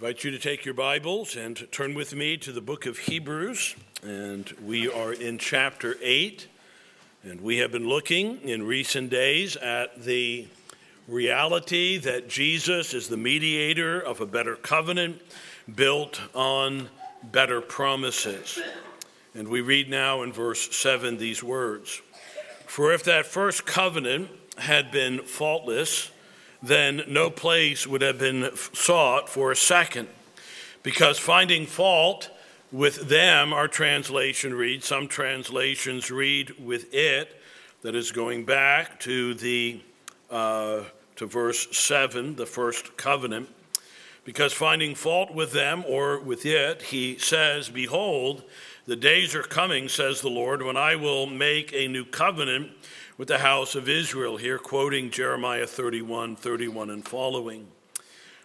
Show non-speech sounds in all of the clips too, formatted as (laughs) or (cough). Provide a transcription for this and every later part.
invite you to take your Bibles and turn with me to the book of Hebrews. And we are in chapter 8. And we have been looking in recent days at the reality that Jesus is the mediator of a better covenant built on better promises. And we read now in verse 7 these words For if that first covenant had been faultless, then no place would have been sought for a second. Because finding fault with them, our translation reads, some translations read with it, that is going back to the uh, to verse 7, the first covenant. Because finding fault with them or with it, he says, Behold, the days are coming, says the Lord, when I will make a new covenant with the house of Israel, here quoting Jeremiah 31 31 and following.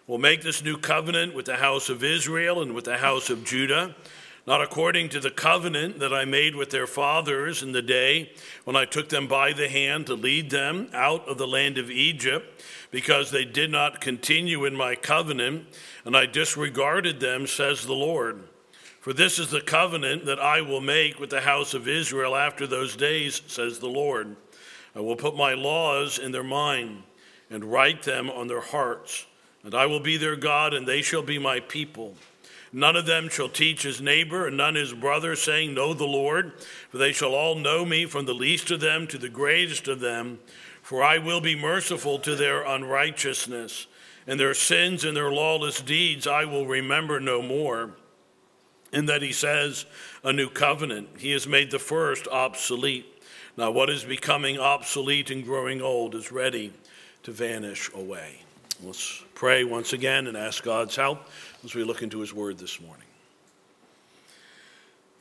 We'll make this new covenant with the house of Israel and with the house of Judah, not according to the covenant that I made with their fathers in the day when I took them by the hand to lead them out of the land of Egypt, because they did not continue in my covenant, and I disregarded them, says the Lord. For this is the covenant that I will make with the house of Israel after those days, says the Lord. I will put my laws in their mind and write them on their hearts. And I will be their God, and they shall be my people. None of them shall teach his neighbor, and none his brother, saying, Know the Lord, for they shall all know me, from the least of them to the greatest of them. For I will be merciful to their unrighteousness, and their sins and their lawless deeds I will remember no more. In that he says, A new covenant, he has made the first obsolete. Now, what is becoming obsolete and growing old is ready to vanish away. Let's pray once again and ask God's help as we look into His Word this morning.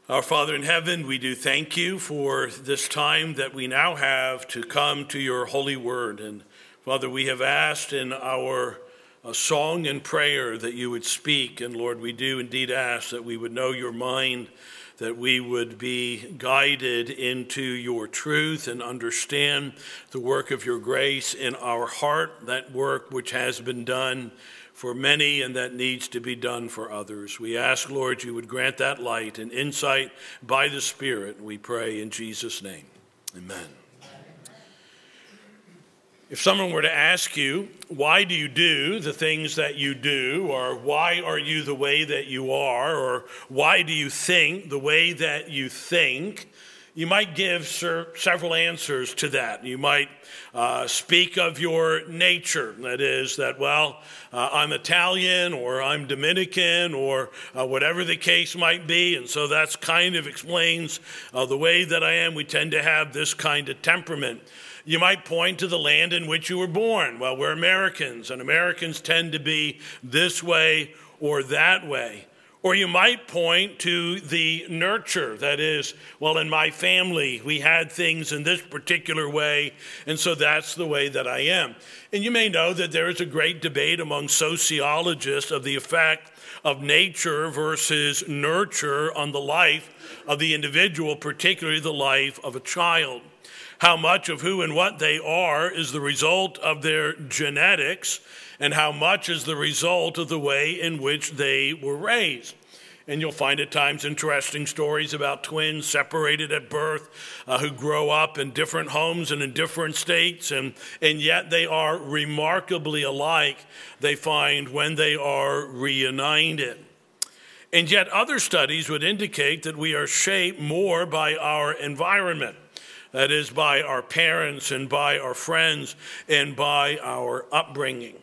Our Father in heaven, we do thank you for this time that we now have to come to your holy word. And Father, we have asked in our uh, song and prayer that you would speak. And Lord, we do indeed ask that we would know your mind that we would be guided into your truth and understand the work of your grace in our heart, that work which has been done for many and that needs to be done for others. We ask, Lord, you would grant that light and insight by the Spirit. We pray in Jesus' name. Amen. If someone were to ask you, why do you do the things that you do, or why are you the way that you are, or why do you think the way that you think, you might give several answers to that. You might uh, speak of your nature. That is, that, well, uh, I'm Italian or I'm Dominican or uh, whatever the case might be. And so that's kind of explains uh, the way that I am. We tend to have this kind of temperament. You might point to the land in which you were born. Well, we're Americans, and Americans tend to be this way or that way. Or you might point to the nurture. That is, well, in my family, we had things in this particular way, and so that's the way that I am. And you may know that there is a great debate among sociologists of the effect of nature versus nurture on the life of the individual, particularly the life of a child. How much of who and what they are is the result of their genetics, and how much is the result of the way in which they were raised. And you'll find at times interesting stories about twins separated at birth uh, who grow up in different homes and in different states, and, and yet they are remarkably alike, they find, when they are reunited. And yet, other studies would indicate that we are shaped more by our environment. That is, by our parents and by our friends and by our upbringing.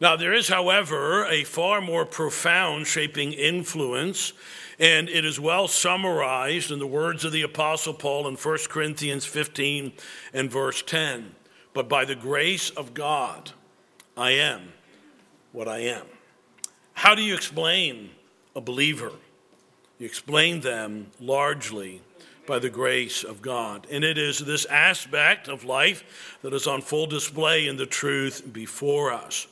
Now, there is, however, a far more profound shaping influence, and it is well summarized in the words of the Apostle Paul in 1 Corinthians 15 and verse 10. But by the grace of God, I am what I am. How do you explain a believer? You explain them largely by the grace of God. And it is this aspect of life that is on full display in the truth before us.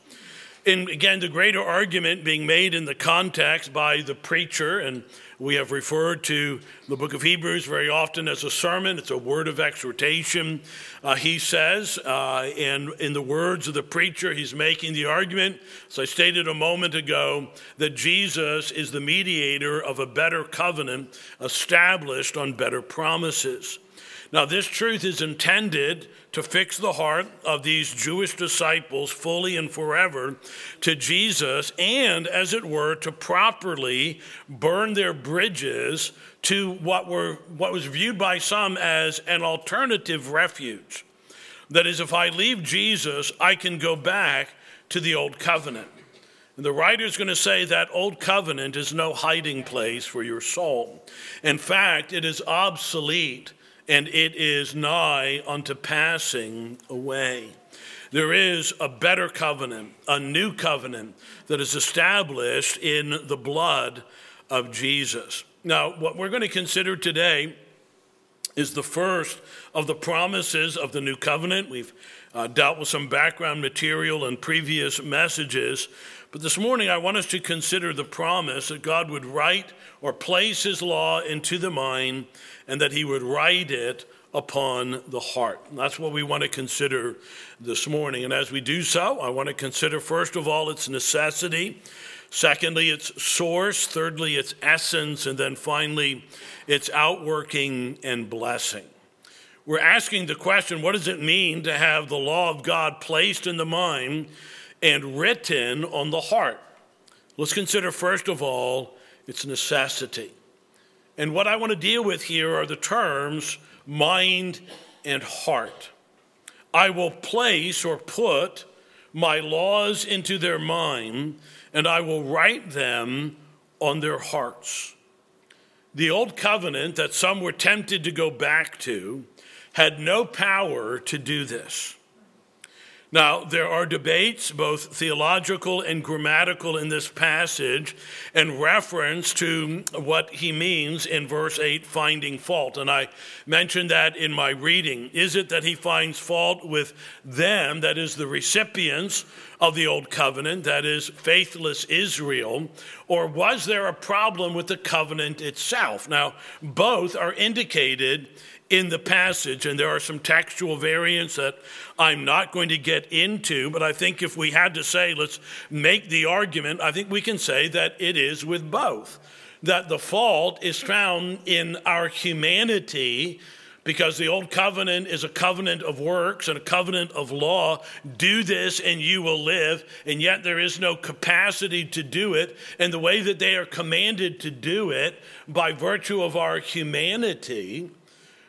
And again, the greater argument being made in the context by the preacher and We have referred to the book of Hebrews very often as a sermon. It's a word of exhortation. Uh, he says, uh, and in the words of the preacher, he's making the argument, as I stated a moment ago, that Jesus is the mediator of a better covenant established on better promises. Now, this truth is intended to fix the heart of these Jewish disciples fully and forever to Jesus, and, as it were, to properly burn their bridges to what, were, what was viewed by some as an alternative refuge. That is, if I leave Jesus, I can go back to the old covenant. And the writer is going to say that old covenant is no hiding place for your soul. In fact, it is obsolete and it is nigh unto passing away. There is a better covenant, a new covenant that is established in the blood of Jesus. Now, what we're going to consider today is the first of the promises of the new covenant. We've uh, dealt with some background material in previous messages, but this morning I want us to consider the promise that God would write or place his law into the mind and that he would write it upon the heart. And that's what we want to consider this morning. And as we do so, I want to consider, first of all, its necessity. Secondly, its source. Thirdly, its essence. And then finally, its outworking and blessing. We're asking the question what does it mean to have the law of God placed in the mind and written on the heart? Let's consider, first of all, its necessity. And what I want to deal with here are the terms mind and heart. I will place or put my laws into their mind, and I will write them on their hearts. The old covenant that some were tempted to go back to had no power to do this. Now, there are debates, both theological and grammatical, in this passage, and reference to what he means in verse 8, finding fault. And I mentioned that in my reading. Is it that he finds fault with them, that is, the recipients of the Old Covenant, that is, faithless Israel, or was there a problem with the covenant itself? Now, both are indicated in the passage, and there are some textual variants that I'm not going to get into, but I think if we had to say, let's make the argument, I think we can say that it is with both. That the fault is found in our humanity because the old covenant is a covenant of works and a covenant of law. Do this and you will live. And yet there is no capacity to do it. And the way that they are commanded to do it by virtue of our humanity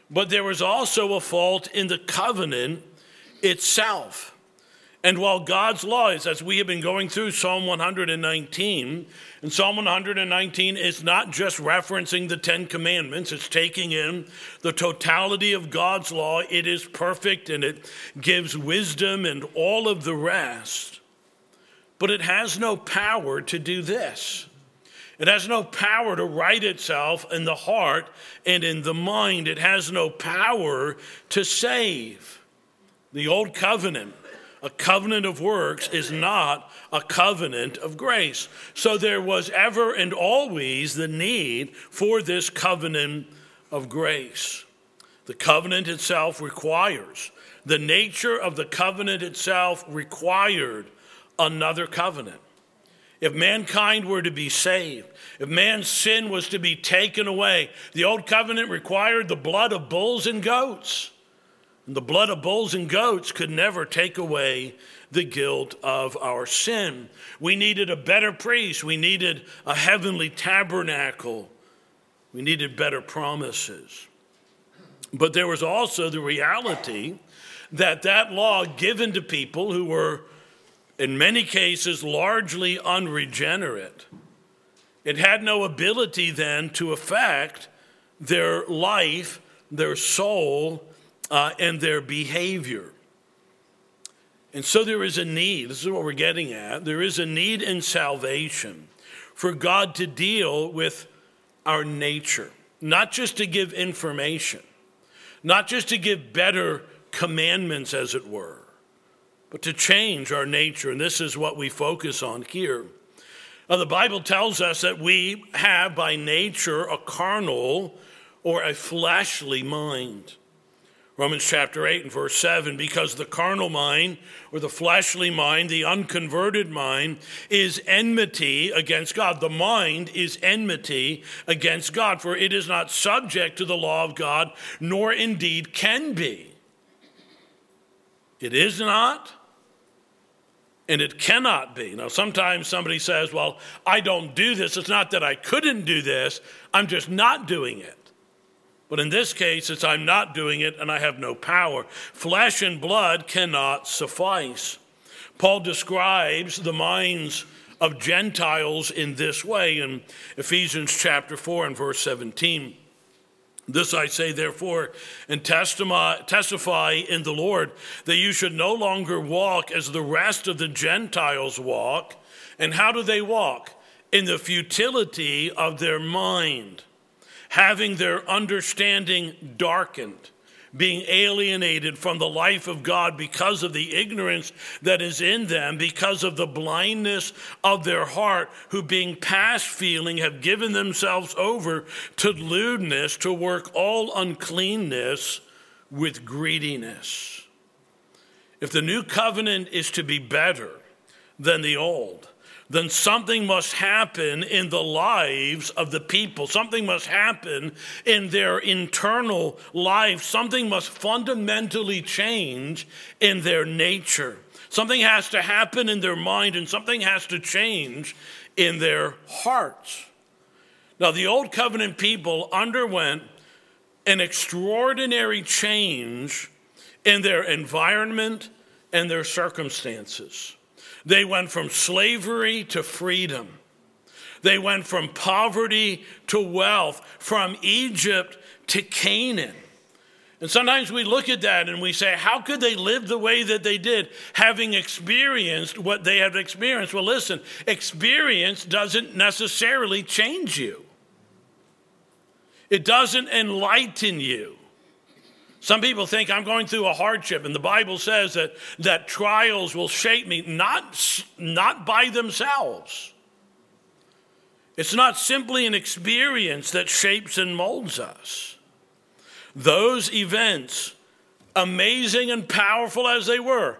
but there was also a fault in the covenant itself. And while God's law is, as we have been going through Psalm 119, and Psalm 119 is not just referencing the Ten Commandments, it's taking in the totality of God's law. It is perfect and it gives wisdom and all of the rest. But it has no power to do this. It has no power to write itself in the heart and in the mind. It has no power to save. The old covenant, a covenant of works, is not a covenant of grace. So there was ever and always the need for this covenant of grace. The covenant itself requires, the nature of the covenant itself required another covenant. If mankind were to be saved, if man's sin was to be taken away, the old covenant required the blood of bulls and goats. And the blood of bulls and goats could never take away the guilt of our sin. We needed a better priest, we needed a heavenly tabernacle, we needed better promises. But there was also the reality that that law given to people who were in many cases largely unregenerate. It had no ability then to affect their life, their soul, uh, and their behavior. And so there is a need, this is what we're getting at. There is a need in salvation for God to deal with our nature, not just to give information, not just to give better commandments, as it were, but to change our nature. And this is what we focus on here. Now, the Bible tells us that we have by nature a carnal or a fleshly mind. Romans chapter 8 and verse 7 because the carnal mind or the fleshly mind, the unconverted mind, is enmity against God. The mind is enmity against God, for it is not subject to the law of God, nor indeed can be. It is not, and it cannot be. Now, sometimes somebody says, Well, I don't do this. It's not that I couldn't do this, I'm just not doing it. But in this case, it's I'm not doing it and I have no power. Flesh and blood cannot suffice. Paul describes the minds of Gentiles in this way in Ephesians chapter 4 and verse 17. This I say, therefore, and testify in the Lord that you should no longer walk as the rest of the Gentiles walk. And how do they walk? In the futility of their mind having their understanding darkened, being alienated from the life of God because of the ignorance that is in them, because of the blindness of their heart, who being past feeling have given themselves over to lewdness, to work all uncleanness with greediness. If the new covenant is to be better than the old, then something must happen in the lives of the people. Something must happen in their internal life. Something must fundamentally change in their nature. Something has to happen in their mind, and something has to change in their hearts. Now, the Old Covenant people underwent an extraordinary change in their environment and their circumstances. They went from slavery to freedom. They went from poverty to wealth, from Egypt to Canaan. And sometimes we look at that and we say, how could they live the way that they did, having experienced what they have experienced? Well, listen, experience doesn't necessarily change you, it doesn't enlighten you. Some people think I'm going through a hardship, and the Bible says that, that trials will shape me, not, not by themselves. It's not simply an experience that shapes and molds us. Those events, amazing and powerful as they were,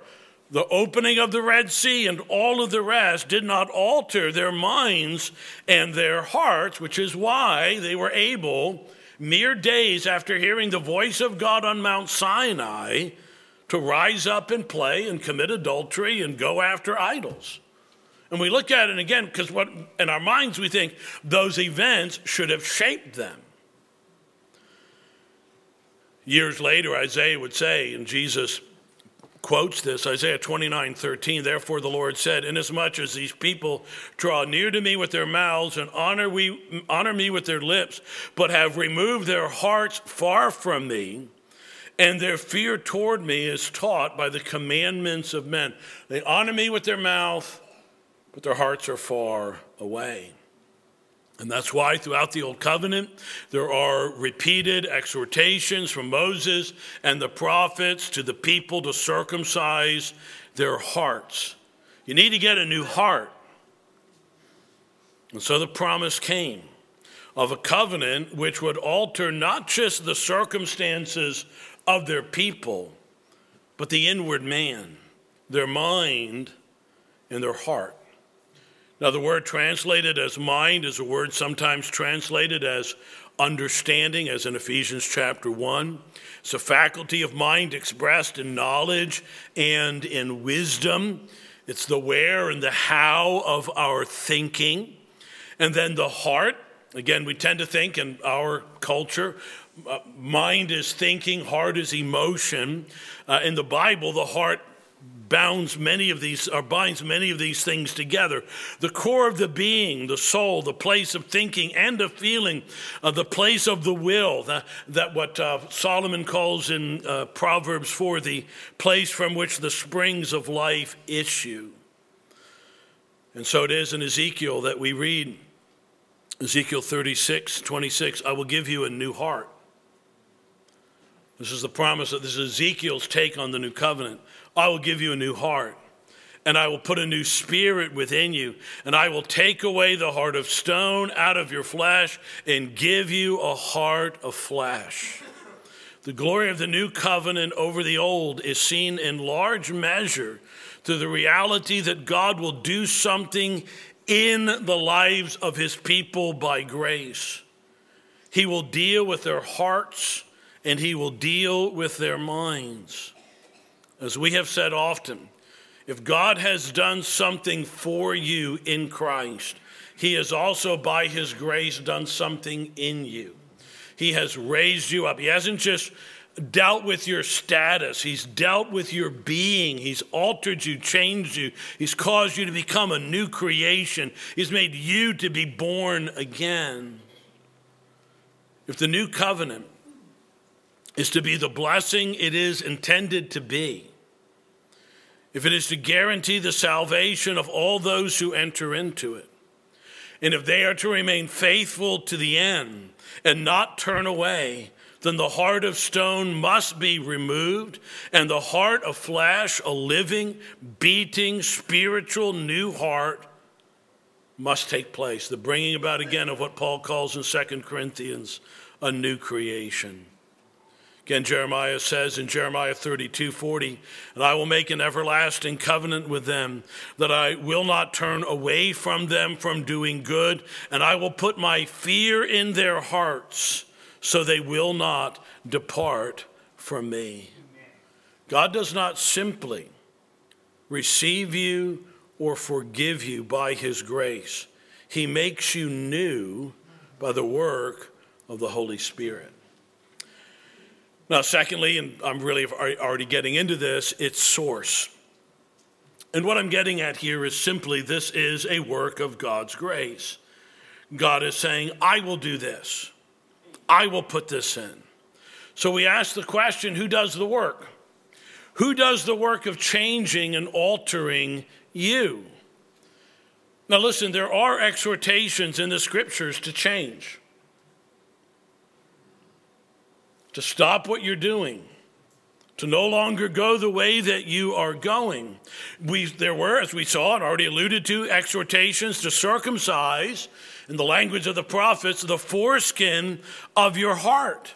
the opening of the Red Sea and all of the rest did not alter their minds and their hearts, which is why they were able mere days after hearing the voice of God on Mount Sinai, to rise up and play and commit adultery and go after idols. And we look at it again because what in our minds we think those events should have shaped them. Years later, Isaiah would say, and Jesus quotes this Isaiah 29 13. Therefore, the Lord said, Inasmuch as these people draw near to me with their mouths and honor, we, honor me with their lips, but have removed their hearts far from me, and their fear toward me is taught by the commandments of men. They honor me with their mouth, but their hearts are far away. And that's why throughout the Old Covenant, there are repeated exhortations from Moses and the prophets to the people to circumcise their hearts. You need to get a new heart. And so the promise came of a covenant which would alter not just the circumstances of their people, but the inward man, their mind, and their heart. Now, the word translated as mind is a word sometimes translated as understanding, as in Ephesians chapter 1. It's a faculty of mind expressed in knowledge and in wisdom. It's the where and the how of our thinking. And then the heart. Again, we tend to think in our culture, uh, mind is thinking, heart is emotion. Uh, in the Bible, the heart bounds many of these or binds many of these things together. The core of the being the soul the place of thinking and of feeling uh, the place of the will the, that what uh, solomon calls in uh, proverbs 4 the place from which the springs of life issue. And so it is in ezekiel that we read ezekiel 36 26 i will give you a new heart. This is the promise that this is Ezekiel's take on the new covenant. I will give you a new heart, and I will put a new spirit within you, and I will take away the heart of stone out of your flesh and give you a heart of flesh. The glory of the new covenant over the old is seen in large measure through the reality that God will do something in the lives of his people by grace. He will deal with their hearts and he will deal with their minds. As we have said often, if God has done something for you in Christ, he has also, by his grace, done something in you. He has raised you up. He hasn't just dealt with your status, He's dealt with your being. He's altered you, changed you. He's caused you to become a new creation. He's made you to be born again. If the new covenant is to be the blessing it is intended to be, if it is to guarantee the salvation of all those who enter into it, and if they are to remain faithful to the end and not turn away, then the heart of stone must be removed, and the heart of flesh, a living, beating, spiritual new heart, must take place. The bringing about again of what Paul calls in 2 Corinthians a new creation. Again, Jeremiah says in Jeremiah 32 40, and I will make an everlasting covenant with them, that I will not turn away from them from doing good, and I will put my fear in their hearts so they will not depart from me. God does not simply receive you or forgive you by his grace, he makes you new by the work of the Holy Spirit. Now, secondly, and I'm really already getting into this, it's source. And what I'm getting at here is simply this is a work of God's grace. God is saying, I will do this. I will put this in. So we ask the question who does the work? Who does the work of changing and altering you? Now, listen, there are exhortations in the scriptures to change, to stop what you're doing, to no longer go the way that you are going. We, there were, as we saw and already alluded to, exhortations to circumcise in the language of the prophets, the foreskin of your heart.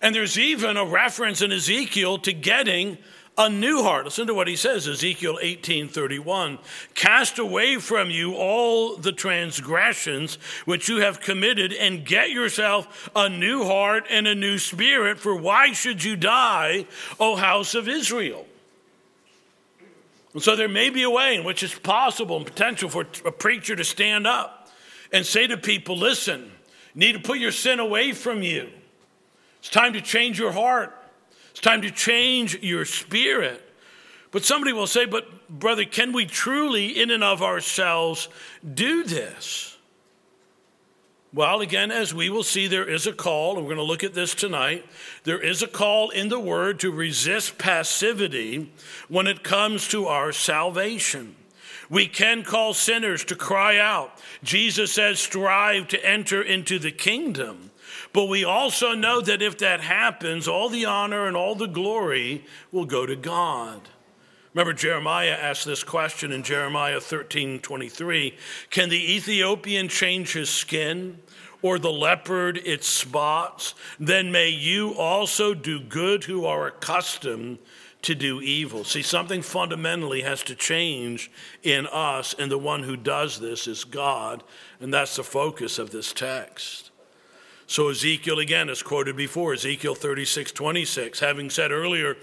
And there's even a reference in Ezekiel to getting a new heart. Listen to what he says, Ezekiel 18:31. Cast away from you all the transgressions which you have committed and get yourself a new heart and a new spirit, for why should you die, O house of Israel? And so there may be a way in which it's possible and potential for a preacher to stand up and say to people, listen, you need to put your sin away from you. It's time to change your heart. It's time to change your spirit. But somebody will say, but brother, can we truly, in and of ourselves, do this? Well, again, as we will see, there is a call, and we're going to look at this tonight. There is a call in the word to resist passivity when it comes to our salvation. We can call sinners to cry out. Jesus says, strive to enter into the kingdom. But we also know that if that happens, all the honor and all the glory will go to God. Remember, Jeremiah asked this question in Jeremiah 13 23 Can the Ethiopian change his skin? Or the leopard its spots? Then may you also do good who are accustomed to do evil. See, something fundamentally has to change in us, and the one who does this is God, and that's the focus of this text. So, Ezekiel again is quoted before, Ezekiel 36, 26, having said earlier,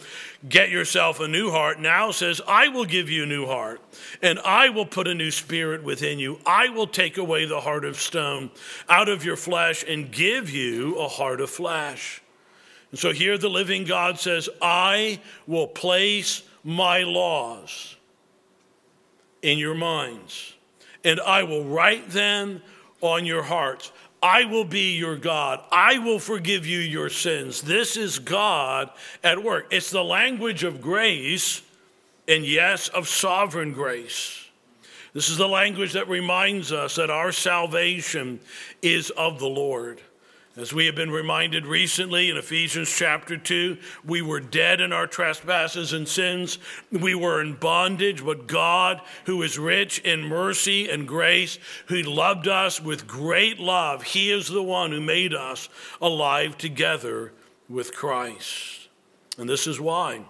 Get yourself a new heart, now says, I will give you a new heart, and I will put a new spirit within you. I will take away the heart of stone out of your flesh and give you a heart of flesh. And so here the living God says, I will place my laws in your minds, and I will write them on your hearts. I will be your God. I will forgive you your sins. This is God at work. It's the language of grace, and yes, of sovereign grace. This is the language that reminds us that our salvation is of the Lord. As we have been reminded recently in Ephesians chapter 2, we were dead in our trespasses and sins. We were in bondage, but God, who is rich in mercy and grace, who loved us with great love, He is the one who made us alive together with Christ. And this is why,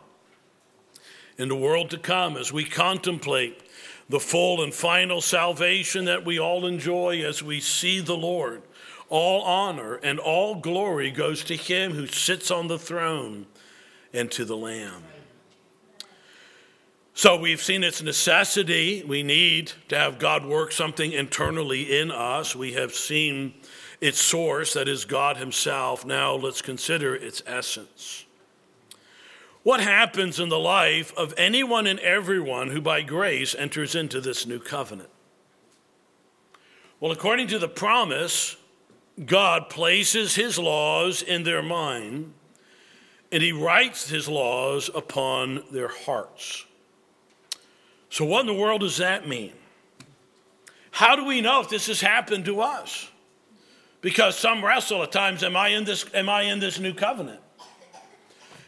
in the world to come, as we contemplate the full and final salvation that we all enjoy as we see the Lord, all honor and all glory goes to him who sits on the throne and to the Lamb. So we've seen its necessity. We need to have God work something internally in us. We have seen its source, that is God Himself. Now let's consider its essence. What happens in the life of anyone and everyone who by grace enters into this new covenant? Well, according to the promise, God places his laws in their mind and he writes his laws upon their hearts. So, what in the world does that mean? How do we know if this has happened to us? Because some wrestle at times, am I in this, am I in this new covenant?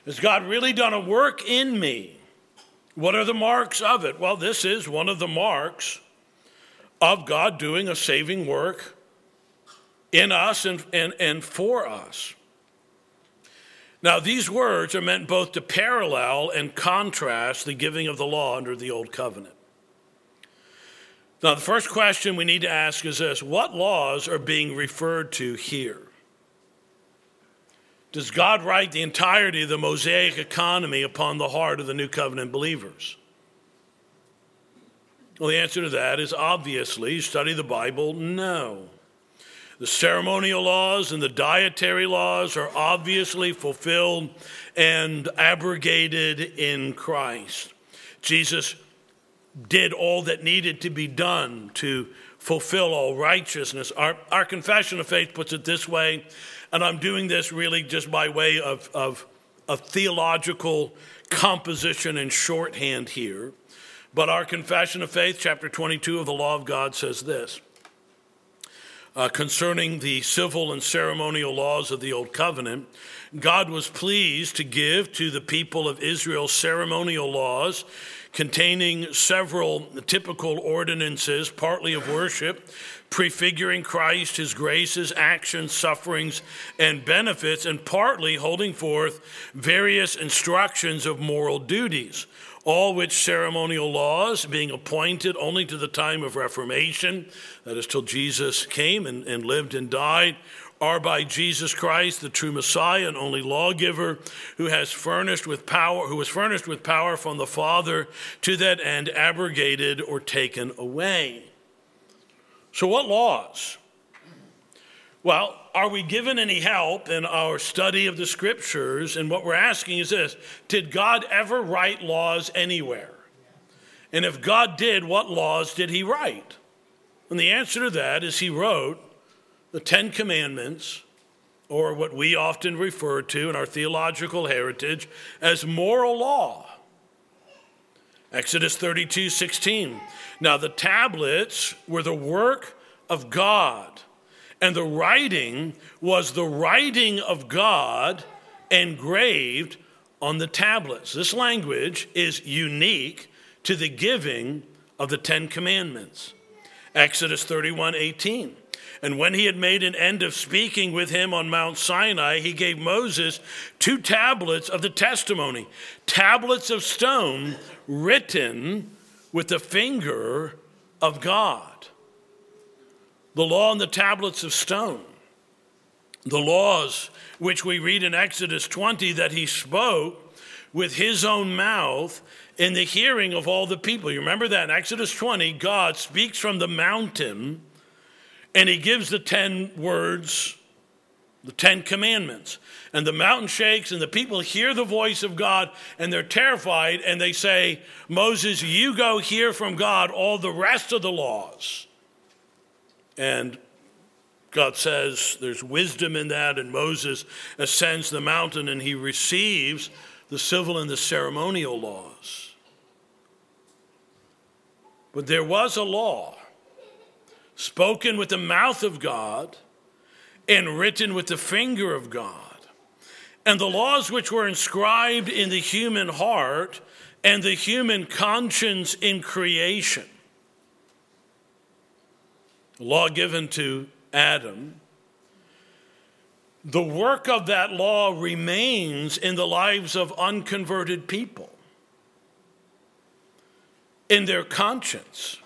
Has God really done a work in me? What are the marks of it? Well, this is one of the marks of God doing a saving work in us and, and, and for us. Now, these words are meant both to parallel and contrast the giving of the law under the Old Covenant. Now, the first question we need to ask is this What laws are being referred to here? Does God write the entirety of the Mosaic economy upon the heart of the New Covenant believers? Well, the answer to that is obviously, study the Bible, no. The ceremonial laws and the dietary laws are obviously fulfilled and abrogated in Christ. Jesus did all that needed to be done to fulfill all righteousness. Our, our confession of faith puts it this way, and I'm doing this really just by way of, of, of theological composition and shorthand here. But our confession of faith, chapter 22 of the law of God, says this uh, concerning the civil and ceremonial laws of the Old Covenant, God was pleased to give to the people of Israel ceremonial laws containing several typical ordinances, partly of worship, prefiguring Christ, his graces, actions, sufferings, and benefits, and partly holding forth various instructions of moral duties all which ceremonial laws, being appointed only to the time of Reformation, that is, till Jesus came and, and lived and died, are by Jesus Christ, the true Messiah and only lawgiver, who has furnished with power, who was furnished with power from the Father to that end abrogated or taken away. So, what laws? Well, are we given any help in our study of the scriptures? And what we're asking is this Did God ever write laws anywhere? And if God did, what laws did he write? And the answer to that is he wrote the Ten Commandments, or what we often refer to in our theological heritage as moral law. Exodus 32 16. Now the tablets were the work of God and the writing was the writing of God engraved on the tablets. This language is unique to the giving of the Ten Commandments. Exodus 31 18. And when he had made an end of speaking with him on Mount Sinai, he gave Moses two tablets of the testimony, tablets of stone written with the finger of God the law on the tablets of stone, the laws which we read in Exodus 20 that he spoke with his own mouth in the hearing of all the people. You remember that in Exodus 20, God speaks from the mountain and he gives the 10 words, the 10 commandments. And the mountain shakes, and the people hear the voice of God, and they're terrified, and they say, Moses, you go hear from God all the rest of the laws. And God says there's wisdom in that, and Moses ascends the mountain and he receives the civil and the ceremonial laws. But there was a law spoken with the mouth of God and written with the finger of God. And the laws which were inscribed in the human heart and the human conscience in creation. The law given to Adam. The work of that law remains in the lives of unconverted people, in their conscience,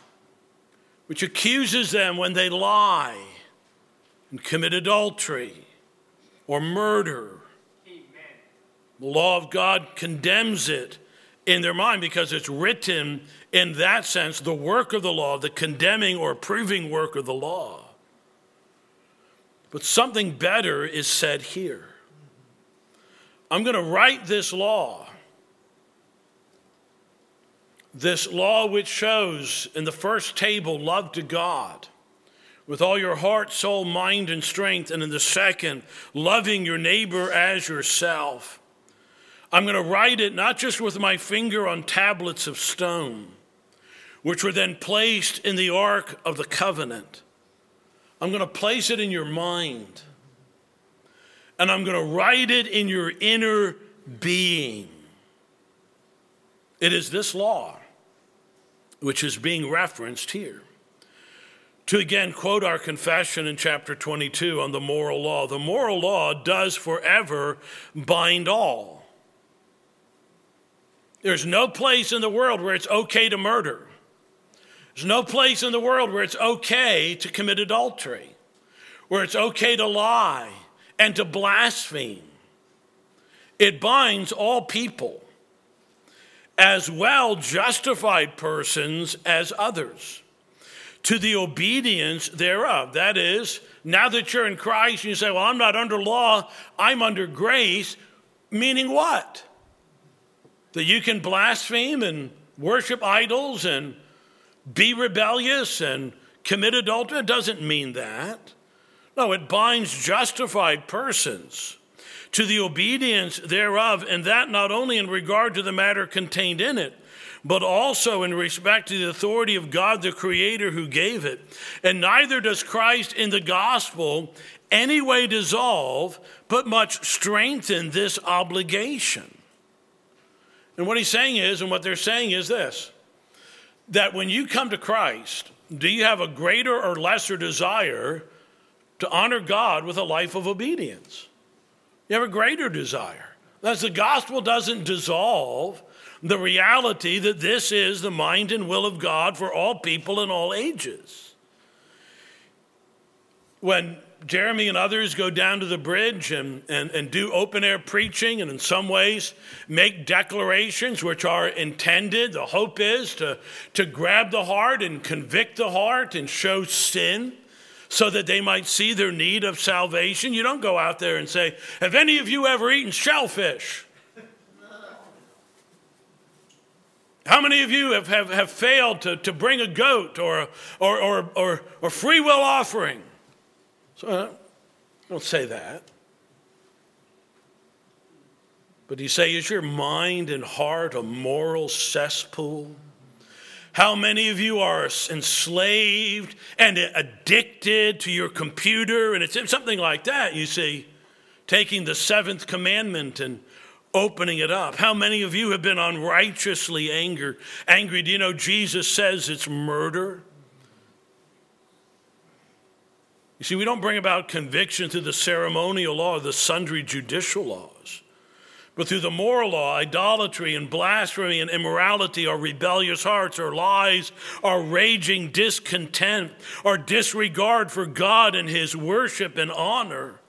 which accuses them when they lie and commit adultery or murder. Amen. The law of God condemns it in their mind because it's written in that sense the work of the law, the condemning or approving work of the law. But something better is said here. I'm going to write this law. This law, which shows in the first table love to God with all your heart, soul, mind, and strength. And in the second, loving your neighbor as yourself. I'm going to write it not just with my finger on tablets of stone, which were then placed in the Ark of the Covenant. I'm going to place it in your mind. And I'm going to write it in your inner being. It is this law which is being referenced here. To again quote our confession in chapter 22 on the moral law the moral law does forever bind all. There's no place in the world where it's okay to murder. There's no place in the world where it's okay to commit adultery, where it's okay to lie and to blaspheme. It binds all people, as well justified persons as others to the obedience thereof. That is, now that you're in Christ, you say, Well, I'm not under law, I'm under grace. Meaning what? That you can blaspheme and worship idols and be rebellious and commit adultery? It doesn't mean that. No, it binds justified persons to the obedience thereof, and that not only in regard to the matter contained in it, but also in respect to the authority of God the Creator who gave it. And neither does Christ in the gospel any way dissolve, but much strengthen this obligation. And what he's saying is, and what they're saying is this that when you come to Christ, do you have a greater or lesser desire to honor God with a life of obedience? You have a greater desire. As the gospel doesn't dissolve the reality that this is the mind and will of God for all people in all ages. When Jeremy and others go down to the bridge and, and, and do open air preaching and in some ways make declarations which are intended. The hope is to, to grab the heart and convict the heart and show sin so that they might see their need of salvation. You don't go out there and say, Have any of you ever eaten shellfish? How many of you have, have, have failed to, to bring a goat or, or, or, or, or free will offering? So, uh, don't say that. But you say, is your mind and heart a moral cesspool? How many of you are enslaved and addicted to your computer? And it's something like that, you see, taking the seventh commandment and opening it up. How many of you have been unrighteously angry? Angry. Do you know Jesus says it's murder? You see, we don't bring about conviction through the ceremonial law or the sundry judicial laws, but through the moral law, idolatry and blasphemy and immorality, our rebellious hearts, our lies, our raging discontent, our disregard for God and His worship and honor.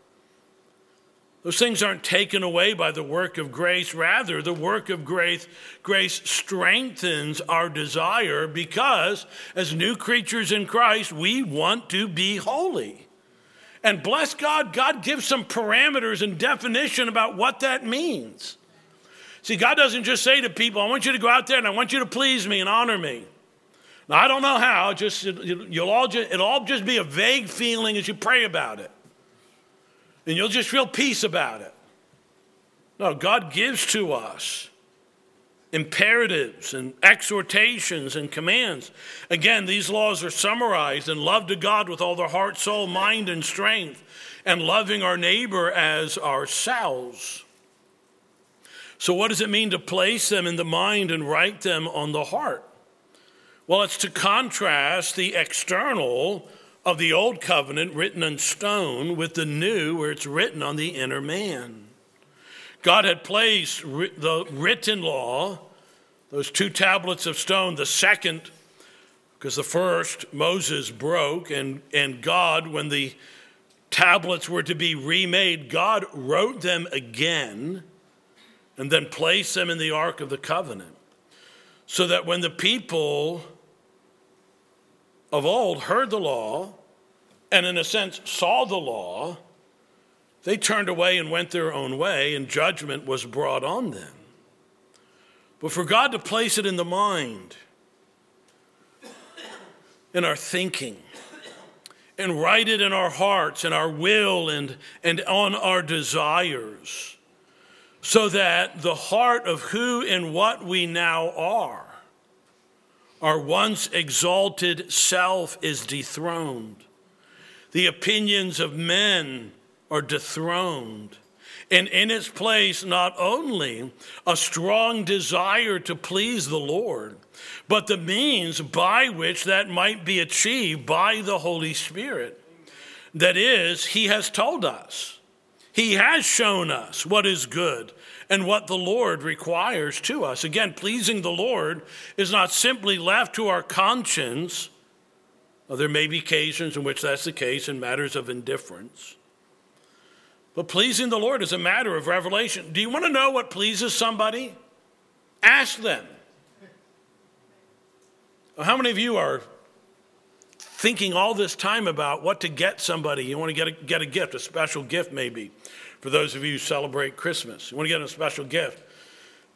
Those things aren't taken away by the work of grace. Rather, the work of grace, grace strengthens our desire because, as new creatures in Christ, we want to be holy. And bless God, God gives some parameters and definition about what that means. See, God doesn't just say to people, I want you to go out there and I want you to please me and honor me. Now, I don't know how, just, you'll all just, it'll all just be a vague feeling as you pray about it and you'll just feel peace about it. No, God gives to us imperatives and exhortations and commands. Again, these laws are summarized in love to God with all their heart, soul, mind, and strength, and loving our neighbor as ourselves. So, what does it mean to place them in the mind and write them on the heart? Well, it's to contrast the external of the old covenant written in stone with the new where it's written on the inner man. God had placed the written law, those two tablets of stone, the second, because the first Moses broke, and, and God, when the tablets were to be remade, God wrote them again and then placed them in the Ark of the Covenant. So that when the people of old heard the law, and in a sense saw the law, they turned away and went their own way, and judgment was brought on them. But for God to place it in the mind, in our thinking, and write it in our hearts and our will and, and on our desires, so that the heart of who and what we now are, our once exalted self, is dethroned. The opinions of men are dethroned. And in its place, not only a strong desire to please the Lord, but the means by which that might be achieved by the Holy Spirit. That is, He has told us, He has shown us what is good and what the Lord requires to us. Again, pleasing the Lord is not simply left to our conscience. Well, there may be occasions in which that's the case in matters of indifference. But pleasing the Lord is a matter of revelation. Do you want to know what pleases somebody? Ask them. How many of you are thinking all this time about what to get somebody? You want to get a, get a gift, a special gift maybe, for those of you who celebrate Christmas. You want to get a special gift.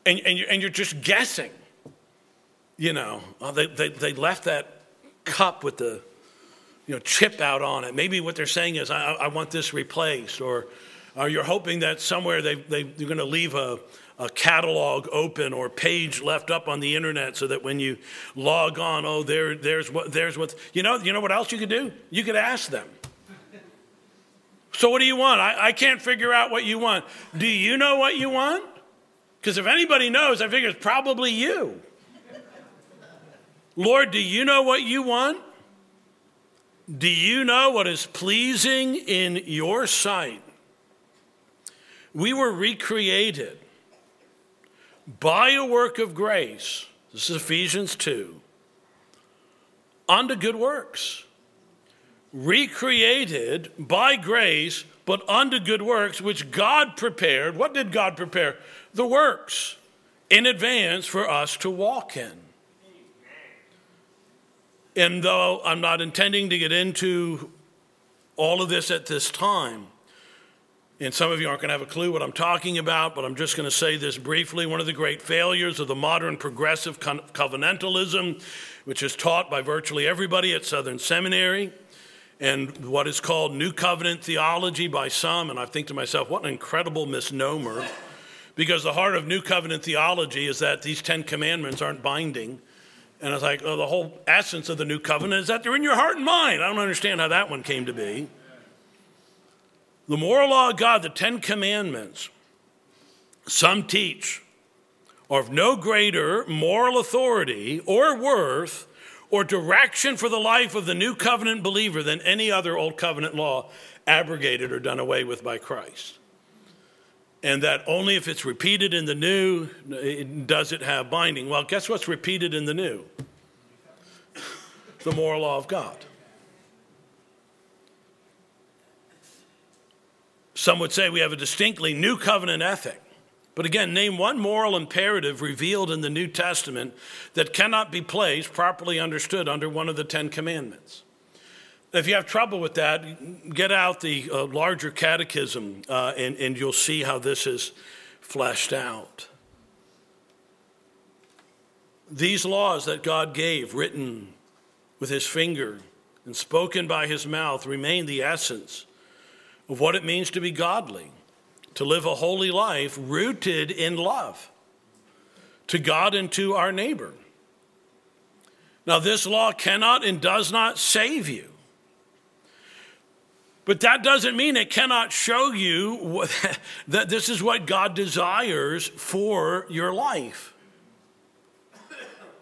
And, and, you're, and you're just guessing. You know, oh, they, they, they left that cup with the you know, chip out on it. Maybe what they're saying is, I, I want this replaced. Or or you're hoping that somewhere they, they're going to leave a, a catalog open or page left up on the internet so that when you log on, oh, there, there's what, there's what, you know, you know what else you could do? You could ask them. So what do you want? I, I can't figure out what you want. Do you know what you want? Because if anybody knows, I figure it's probably you. Lord, do you know what you want? Do you know what is pleasing in your sight? We were recreated by a work of grace. This is Ephesians 2. Unto good works. Recreated by grace, but unto good works, which God prepared. What did God prepare? The works in advance for us to walk in. And though I'm not intending to get into all of this at this time, and some of you aren't going to have a clue what I'm talking about, but I'm just going to say this briefly. One of the great failures of the modern progressive covenantalism, which is taught by virtually everybody at Southern Seminary, and what is called New Covenant theology by some, and I think to myself, what an incredible misnomer. Because the heart of New Covenant theology is that these Ten Commandments aren't binding. And it's like, oh, the whole essence of the New Covenant is that they're in your heart and mind. I don't understand how that one came to be. The moral law of God, the Ten Commandments, some teach, are of no greater moral authority or worth or direction for the life of the new covenant believer than any other old covenant law abrogated or done away with by Christ. And that only if it's repeated in the new does it have binding. Well, guess what's repeated in the new? The moral law of God. Some would say we have a distinctly new covenant ethic. But again, name one moral imperative revealed in the New Testament that cannot be placed, properly understood, under one of the Ten Commandments. If you have trouble with that, get out the uh, larger catechism uh, and, and you'll see how this is fleshed out. These laws that God gave, written with his finger and spoken by his mouth, remain the essence of what it means to be godly, to live a holy life rooted in love to God and to our neighbor. Now, this law cannot and does not save you. But that doesn't mean it cannot show you (laughs) that this is what God desires for your life.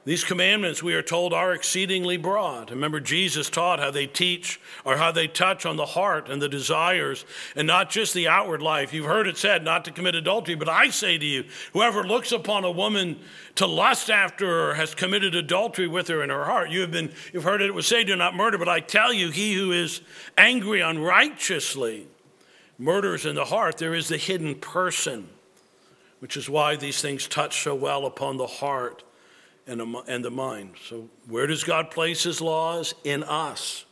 These commandments, we are told, are exceedingly broad. Remember, Jesus taught how they teach or how they touch on the heart and the desires and not just the outward life. You've heard it said not to commit adultery, but I say to you, whoever looks upon a woman to lust after her has committed adultery with her in her heart. You have been, you've heard it was said, do not murder, but I tell you, he who is angry unrighteously murders in the heart. There is the hidden person, which is why these things touch so well upon the heart and the, and the mind. So, where does God place his laws? In us.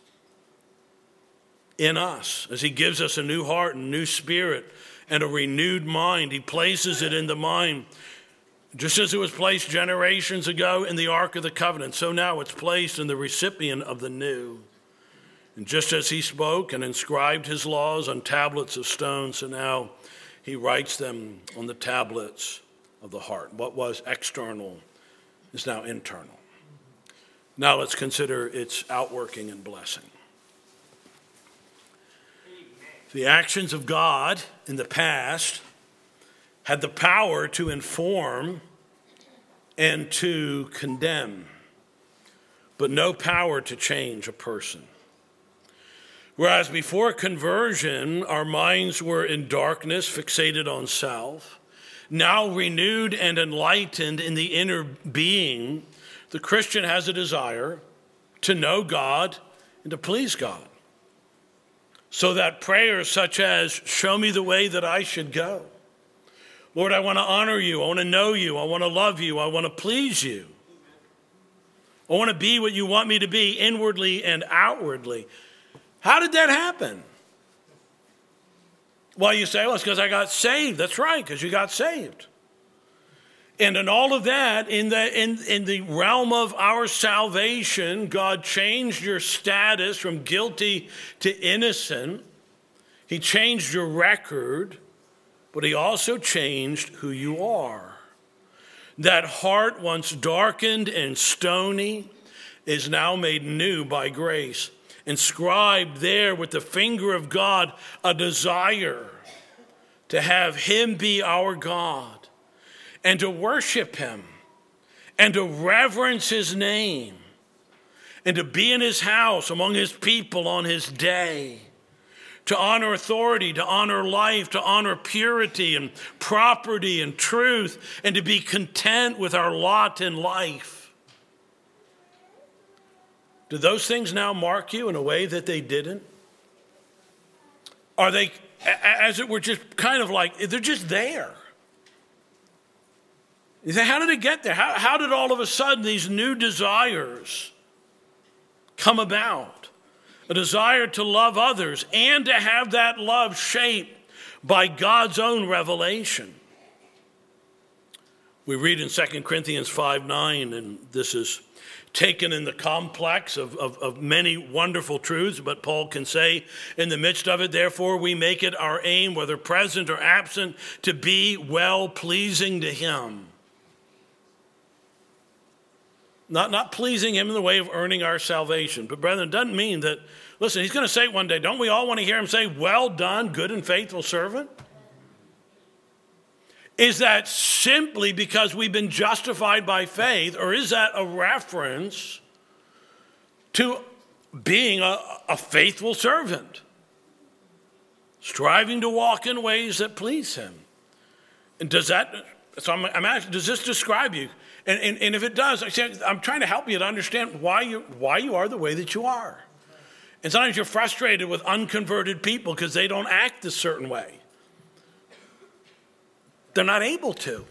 In us. As he gives us a new heart and new spirit and a renewed mind, he places it in the mind. Just as it was placed generations ago in the Ark of the Covenant, so now it's placed in the recipient of the new. And just as he spoke and inscribed his laws on tablets of stone, so now he writes them on the tablets of the heart. What was external is now internal. Now let's consider its outworking and blessing. The actions of God in the past had the power to inform and to condemn, but no power to change a person. Whereas before conversion, our minds were in darkness, fixated on self now renewed and enlightened in the inner being, the Christian has a desire to know God and to please God. So that prayers such as, Show me the way that I should go. Lord, I want to honor you. I want to know you. I want to love you. I want to please you. I want to be what you want me to be inwardly and outwardly. How did that happen? Well, you say, well, it's because I got saved. That's right, because you got saved. And in all of that, in the, in, in the realm of our salvation, God changed your status from guilty to innocent. He changed your record, but He also changed who you are. That heart, once darkened and stony, is now made new by grace inscribed there with the finger of God a desire to have Him be our God and to worship Him and to reverence His name and to be in His house among His people on His day. To honor authority, to honor life, to honor purity and property and truth, and to be content with our lot in life. Do those things now mark you in a way that they didn't? Are they, as it were, just kind of like, they're just there? You say, how did it get there? How, how did all of a sudden these new desires come about? A desire to love others and to have that love shaped by God's own revelation. We read in 2 Corinthians 5 9, and this is taken in the complex of, of, of, many wonderful truths, but Paul can say, in the midst of it, therefore, we make it our aim, whether present or absent, to be well pleasing to Him. Not, not pleasing Him in the way of earning our salvation. But, brethren, doesn't mean that, listen, He's going to say one day, don't we all want to hear Him say, Well done, good and faithful servant? Is that simply because we've been justified by faith, or is that a reference to being a, a faithful servant, striving to walk in ways that please Him? And does that, so I'm, I'm asking, does this describe you? And, and, and if it does, I'm trying to help you to understand why you, why you are the way that you are. And sometimes you're frustrated with unconverted people because they don't act a certain way. They're not able to.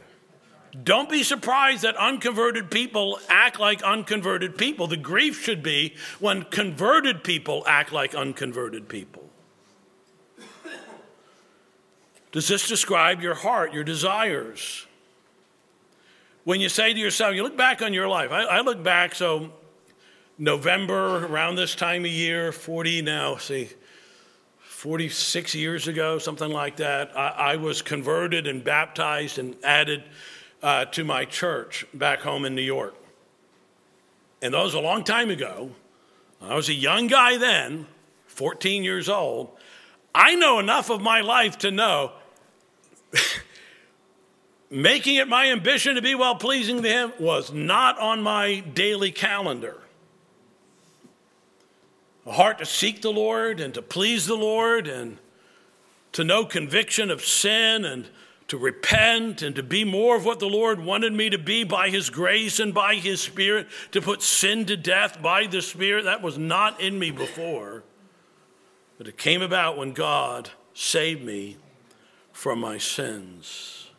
Don't be surprised that unconverted people act like unconverted people. The grief should be when converted people act like unconverted people. Does this describe your heart, your desires? When you say to yourself, you look back on your life. I, I look back, so November, around this time of year, 40 now, see, 46 years ago, something like that, I, I was converted and baptized and added uh, to my church back home in New York. And that was a long time ago. I was a young guy then, 14 years old. I know enough of my life to know (laughs) making it my ambition to be well pleasing to Him was not on my daily calendar. A heart to seek the Lord and to please the Lord and to know conviction of sin and to repent and to be more of what the Lord wanted me to be by His grace and by His Spirit, to put sin to death by the Spirit. That was not in me before. But it came about when God saved me from my sins.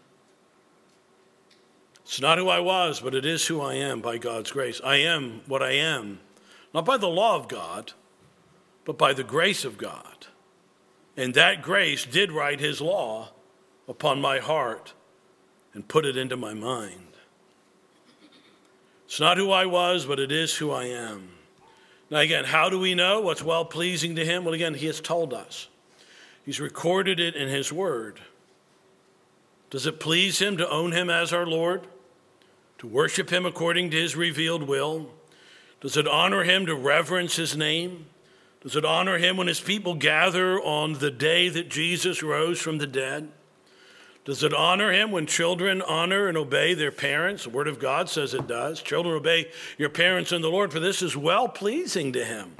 It's not who I was, but it is who I am by God's grace. I am what I am, not by the law of God, but by the grace of God. And that grace did write his law upon my heart and put it into my mind. It's not who I was, but it is who I am. Now, again, how do we know what's well pleasing to him? Well, again, he has told us, he's recorded it in his word. Does it please him to own him as our Lord? To worship him according to his revealed will? Does it honor him to reverence his name? Does it honor him when his people gather on the day that Jesus rose from the dead? Does it honor him when children honor and obey their parents? The Word of God says it does. Children, obey your parents in the Lord, for this is well pleasing to him.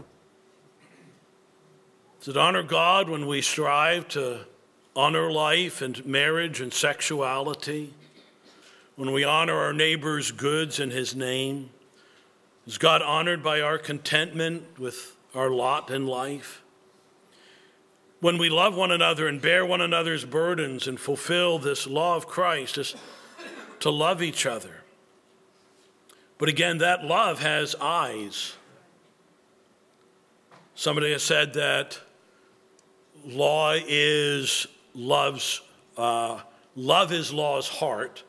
Does it honor God when we strive to honor life and marriage and sexuality? When we honor our neighbor's goods in his name? Is God honored by our contentment with our lot in life? when we love one another and bear one another's burdens and fulfill this law of Christ is to love each other. But again, that love has eyes. Somebody has said that law is love's uh, love is law's heart,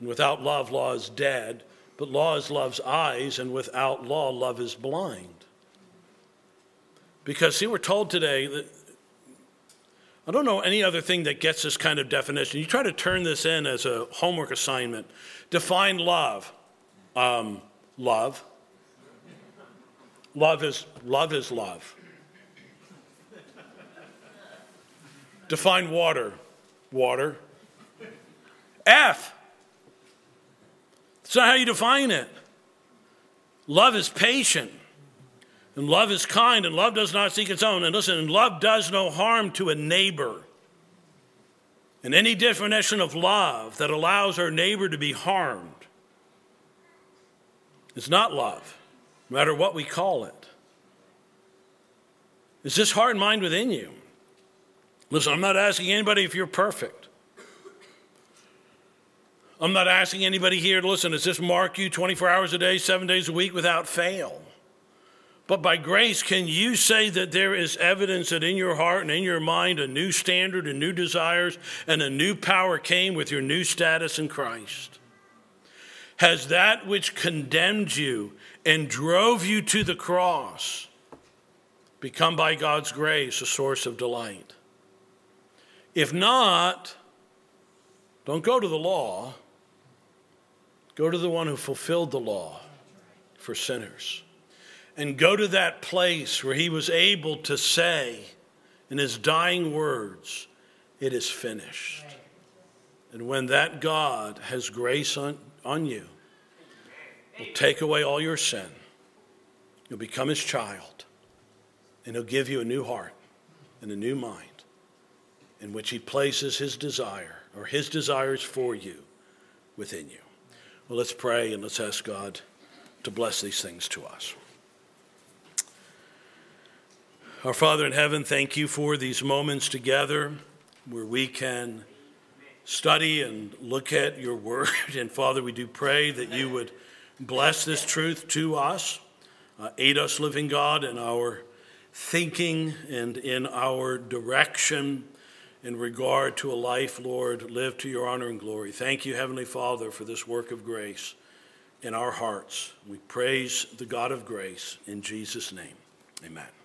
and without love, law is dead. But law is love's eyes, and without law, love is blind. Because see, we're told today that I don't know any other thing that gets this kind of definition. You try to turn this in as a homework assignment. Define love. Um, love. Love is love is love. Define water. Water. F. That's not how you define it. Love is patient. And love is kind, and love does not seek its own. And listen, and love does no harm to a neighbor. And any definition of love that allows our neighbor to be harmed is not love, no matter what we call it. Is this heart and mind within you? Listen, I'm not asking anybody if you're perfect. I'm not asking anybody here to listen, does this mark you 24 hours a day, seven days a week without fail? But by grace, can you say that there is evidence that in your heart and in your mind a new standard and new desires and a new power came with your new status in Christ? Has that which condemned you and drove you to the cross become by God's grace a source of delight? If not, don't go to the law, go to the one who fulfilled the law for sinners and go to that place where he was able to say in his dying words, It is finished. And when that God has grace on, on you, will take away all your sin, you'll become his child, and he'll give you a new heart and a new mind in which he places his desire or his desires for you within you. Well, let's pray and let's ask God to bless these things to us. Our Father in heaven, thank you for these moments together where we can study and look at your word. (laughs) And Father, we do pray that you would bless this truth to us, uh, aid us, living God, in our thinking and in our direction in regard to a life, Lord, live to your honor and glory. Thank you, Heavenly Father, for this work of grace in our hearts. We praise the God of grace in Jesus' name. Amen.